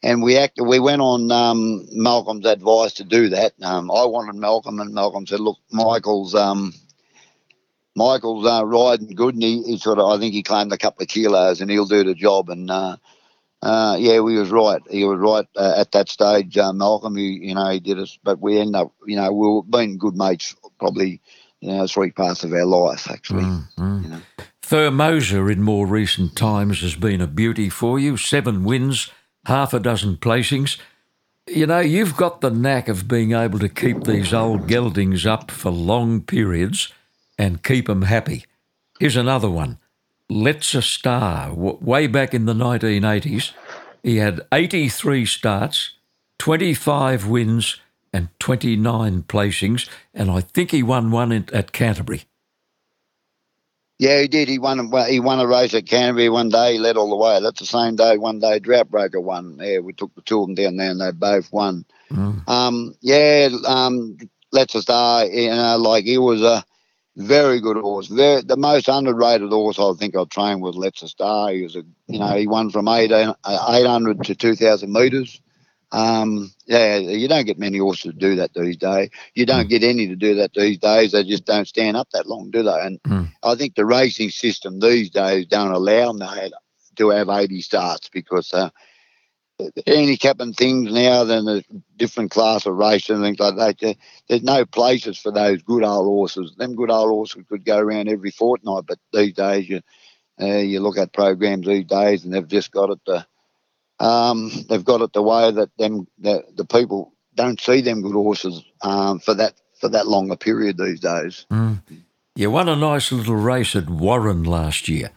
[SPEAKER 5] and we act, we went on um, Malcolm's advice to do that. Um, I wanted Malcolm, and Malcolm said, "Look, Michael's." Michael's uh, riding good, and he, he sort of, I think he claimed a couple of kilos, and he'll do the job. And uh, uh, yeah, we was right. He was right uh, at that stage, uh, Malcolm. He, you know, he did us, but we end up, you know, we've been good mates probably, you know, three parts of our life actually. You know.
[SPEAKER 4] Thermosa in more recent times has been a beauty for you. Seven wins, half a dozen placings. You know, you've got the knack of being able to keep these old geldings up for long periods and keep them happy. Here's another one. Let's a Star. W- way back in the 1980s, he had 83 starts, 25 wins, and 29 placings, and I think he won one in, at Canterbury.
[SPEAKER 5] Yeah, he did. He won. He won a race at Canterbury one day. He led all the way. That's the same day. One day, Droughtbreaker won. Yeah, we took the two of them down there, and they both won. Um, yeah, um, let's start. You know, like he was a very good horse. Very, the most underrated horse I think I've trained was Let's a Star. He was a, you know, he won from 18, uh, 800 to 2,000 metres. Um, yeah, you don't get many horses to do that these days. You don't get any to do that these days. They just don't stand up that long, do they? And I think the racing system these days don't allow them to have, to have 80 starts because uh, handicapping things now than the different class of race and things like that. There's no places for those good old horses. Them good old horses could go around every fortnight, but these days you uh, you look at programs these days and they've just got it the um, they've got it the way that them the, the people don't see them good horses um, for that for that longer period these days.
[SPEAKER 4] You won a nice little race at Warren last year,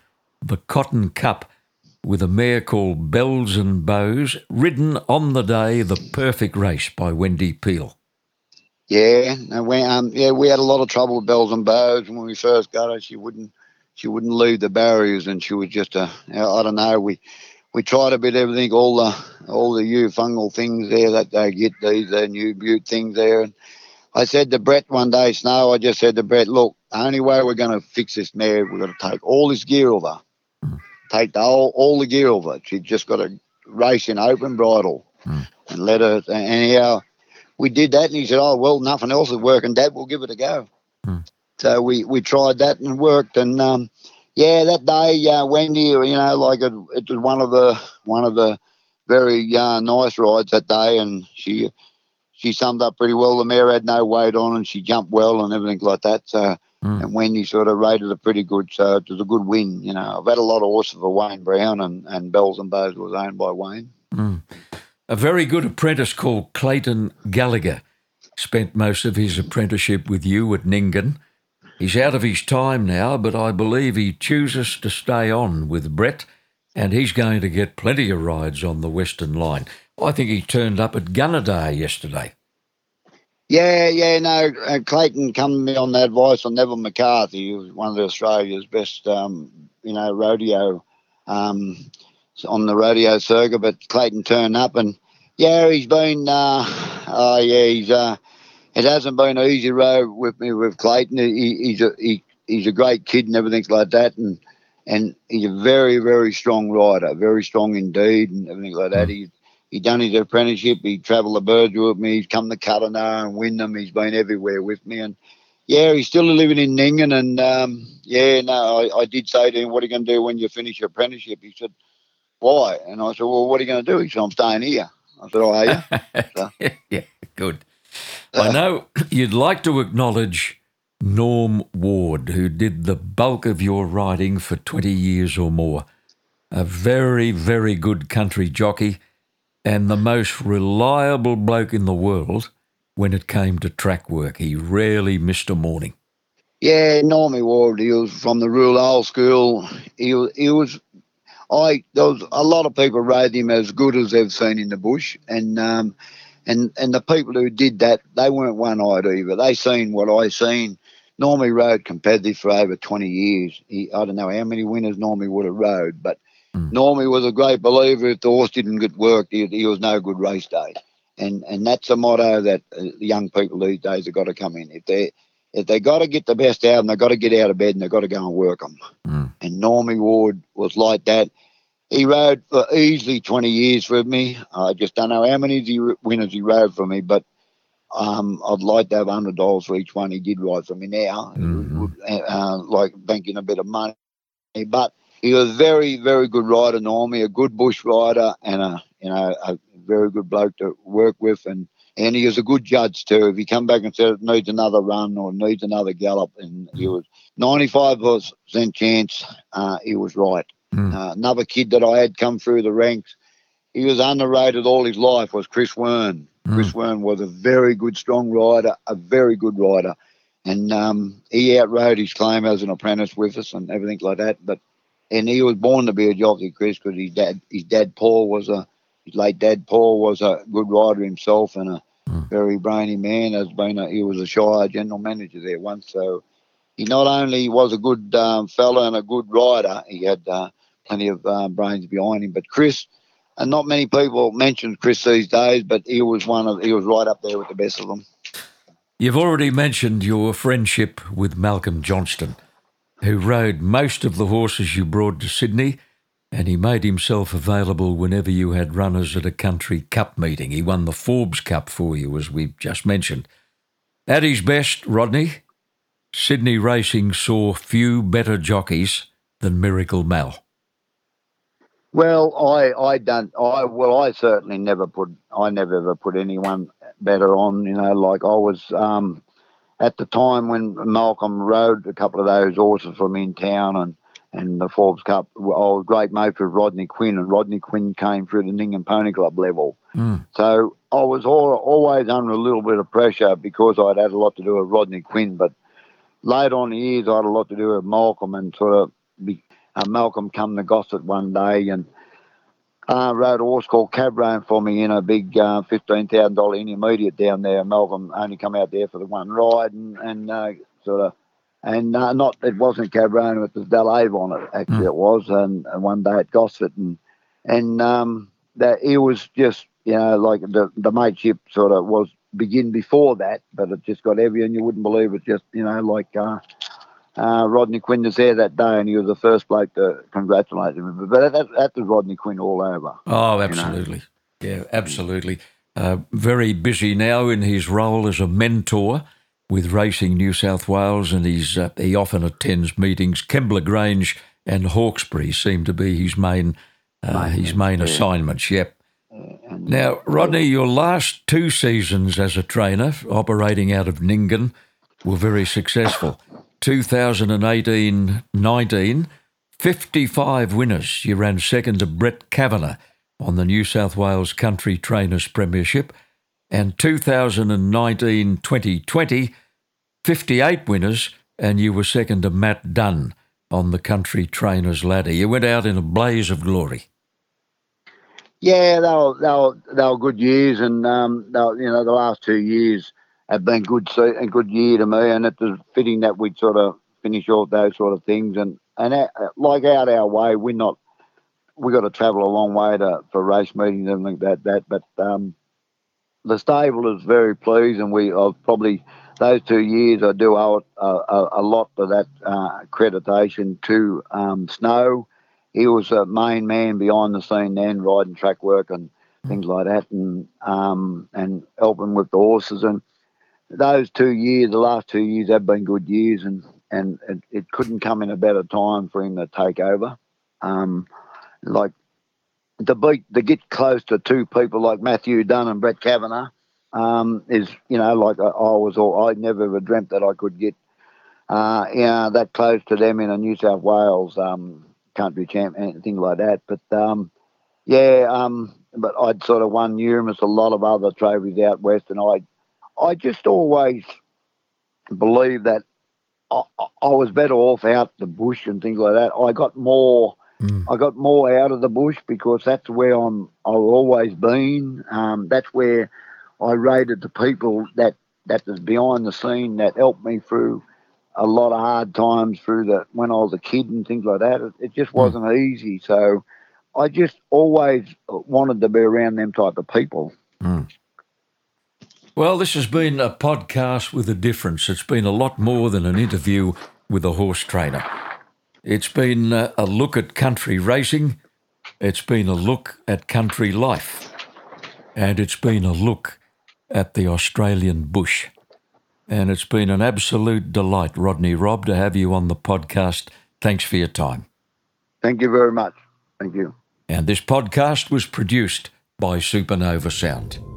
[SPEAKER 4] the Cotton Cup. With a mare called Bells and Bows, ridden on the day the perfect race by Wendy Peel.
[SPEAKER 5] Yeah, we, um, yeah, we had a lot of trouble with Bells and Bows when we first got her. She wouldn't, she wouldn't leave the barriers, and she was just a, I don't know. We, we tried a bit everything, all the, all the fungal things there that they get these uh, new butte things there. And I said to Brett one day, Snow, I just said to Brett, look, the only way we're going to fix this mare, we've got to take all this gear over, mm. Take the whole, all the gear over. She's just got to race in open bridle mm. and let her. And anyhow, we did that, and he said, "Oh well, nothing else is working, Dad. We'll give it a go." Mm. So we we tried that and worked, and um, yeah, that day, uh, Wendy, you know, like it, it was one of the one of the very uh, nice rides that day, and she she summed up pretty well. The mare had no weight on, and she jumped well and everything like that. So. Mm. And Wendy sort of rated it pretty good, so it was a good win. You know, I've had a lot of horses for Wayne Brown, and, and Bells and Bows was owned by Wayne.
[SPEAKER 4] Mm. A very good apprentice called Clayton Gallagher spent most of his apprenticeship with you at Nyngan. He's out of his time now, but I believe he chooses to stay on with Brett, and he's going to get plenty of rides on the Western Line. I think he turned up at Gunnedah yesterday.
[SPEAKER 5] Yeah, yeah, no. Uh, Clayton come to me on the advice on Neville McCarthy, who was one of Australia's best, um, you know, rodeo um, on the rodeo circuit. But Clayton turned up, and yeah, he's been, uh, oh yeah, he's uh, it hasn't been an easy road with me with Clayton. He, he's a he, he's a great kid and everything like that, and and he's a very very strong rider, very strong indeed, and everything like that. He he done his apprenticeship. He travelled the birds with me. He's come to Cutternar and Wyndham. He's been everywhere with me, and yeah, he's still living in Nyngan. And um, yeah, no, I, I did say to him, "What are you going to do when you finish your apprenticeship?" He said, "Why?" And I said, "Well, what are you going to do?" He said, "I'm staying here." I said, "Oh, are you?"
[SPEAKER 4] so, yeah, good. I know you'd like to acknowledge Norm Ward, who did the bulk of your riding for 20 years or more. A very, very good country jockey and the most reliable bloke in the world when it came to track work. He rarely missed a morning.
[SPEAKER 5] Yeah, Normie Ward, he was from the Rural Old School. He, he was, I, there was a lot of people rode him as good as they've seen in the bush. And, um, and and the people who did that, they weren't one eyed either. They seen what I seen. Normie rode competitive for over 20 years. He, I don't know how many winners Normie would have rode, but mm. Normie was a great believer. If the horse didn't get worked, he, he was no good race day. And and that's a motto that uh, young people these days have got to come in. If they if they got to get the best out, and they got to get out of bed, and they got to go and work them. Mm. And Normie Ward was like that. He rode for easily 20 years with me. I just don't know how many he, winners he rode for me, but um, I'd like to have hundred dollars for each one he did ride for me now, mm-hmm. uh, like banking a bit of money. But he was a very, very good rider, Normie, a good bush rider, and a you know a very good bloke to work with, and and he was a good judge too. If he come back and said it needs another run or needs another gallop, and he was ninety five percent chance, uh, he was right. Mm. Uh, another kid that I had come through the ranks, he was underrated all his life, was Chris Wern. Mm. Chris Wern was a very good, strong rider, a very good rider. And um, he outrode his claim as an apprentice with us and everything like that. But and he was born to be a jockey, Chris, because his dad, his dad Paul was a, his late dad Paul was a good rider himself and a mm. very brainy man. Has been a, he was a Shire general manager there once, so he not only was a good um, fellow and a good rider, he had uh, plenty of uh, brains behind him. But Chris, and not many people mention Chris these days, but he was one of he was right up there with the best of them.
[SPEAKER 4] You've already mentioned your friendship with Malcolm Johnston, who rode most of the horses you brought to Sydney, and he made himself available whenever you had runners at a country cup meeting. He won the Forbes Cup for you, as we've just mentioned. At his best, Rodney, Sydney racing saw few better jockeys than Miracle Mal.
[SPEAKER 5] Well, I I don't I well I certainly never put I never ever put anyone better on. You know, like I was um, at the time when Malcolm rode a couple of those horses from in town and and the Forbes Cup. I was great mate with Rodney Quinn, and Rodney Quinn came through the Nyngan Pony Club level. Mm. So I was all, always under a little bit of pressure because I'd had a lot to do with Rodney Quinn. But late on the years, I had a lot to do with Malcolm and sort of be, uh, Malcolm come to Gosford one day and uh, rode a horse called Cabrone for me in a big uh, $15,000 intermediate down there. Malcolm only come out there for the one ride and, and uh, sort of, and uh, not, it wasn't Cabrone, it was Dalavon it, actually
[SPEAKER 4] Mm.
[SPEAKER 5] it was, and, and one day at Gosford. And, and um, that it was just, you know, like the, the mateship sort of was begin before that, but it just got heavy and you wouldn't believe it. Just, you know, like, uh, uh, Rodney Quinn was there that day, and he was the first bloke to congratulate him. But that, that was Rodney Quinn all over.
[SPEAKER 4] Oh, absolutely. Yeah, absolutely. Uh, very busy now in his role as a mentor with Racing New South Wales, and he's uh, he often attends meetings. Kembla Grange and Hawkesbury seem to be his main uh, his main assignments. Yep. Now, Rodney, your last two seasons as a trainer, operating out of Nyngan, were very successful. 2018 19, 55 winners. You ran second to Brett Kavanagh on the New South Wales Country Trainers Premiership. And 2019 2020, 58 winners, and you were second to Matt Dunn on the Country Trainers Ladder. You went out in a blaze of glory.
[SPEAKER 5] Yeah, they were, they were, they were good years, and um, were, you know the last two years have been good se- a good year to me, and it was fitting that we'd sort of finish off those sort of things, and and like out our way, we're not we got to travel a long way to for race meetings and like that that, but um, the stable is very pleased, and we I've probably those two years I do owe it a, a, a lot to that uh, accreditation to um, Snow. He was a main man behind the scene then, riding track work and things like that, and um, and helping with the horses. And those two years, the last two years, have been good years, and and it, it couldn't come in a better time for him to take over. Um, like to beat to get close to two people like Matthew Dunn and Brett Kavanagh um, is you know like I, I was all I never ever dreamt that I could get uh, you know, that close to them in a New South Wales um, country champ and things like that. But um, yeah, um, but I'd sort of won numerous a lot of other trophies out west, and I I just always believe that I, I was better off out the bush and things like that. I got more.
[SPEAKER 4] Mm.
[SPEAKER 5] I got more out of the bush because that's where I'm. I've always been. Um, that's where I rated the people that that is behind the scene that helped me through a lot of hard times through the when I was a kid and things like that. It, it just wasn't easy. So I just always wanted to be around them type of people.
[SPEAKER 4] Well, this has been a podcast with a difference. It's been a lot more than an interview with a horse trainer. It's been uh, a look at country racing, it's been a look at country life, and it's been a look at the Australian bush. And it's been an absolute delight, Rodney Robb, to have you on the podcast. Thanks for your time.
[SPEAKER 5] Thank you very much. Thank you.
[SPEAKER 4] And this podcast was produced by Supernova Sound.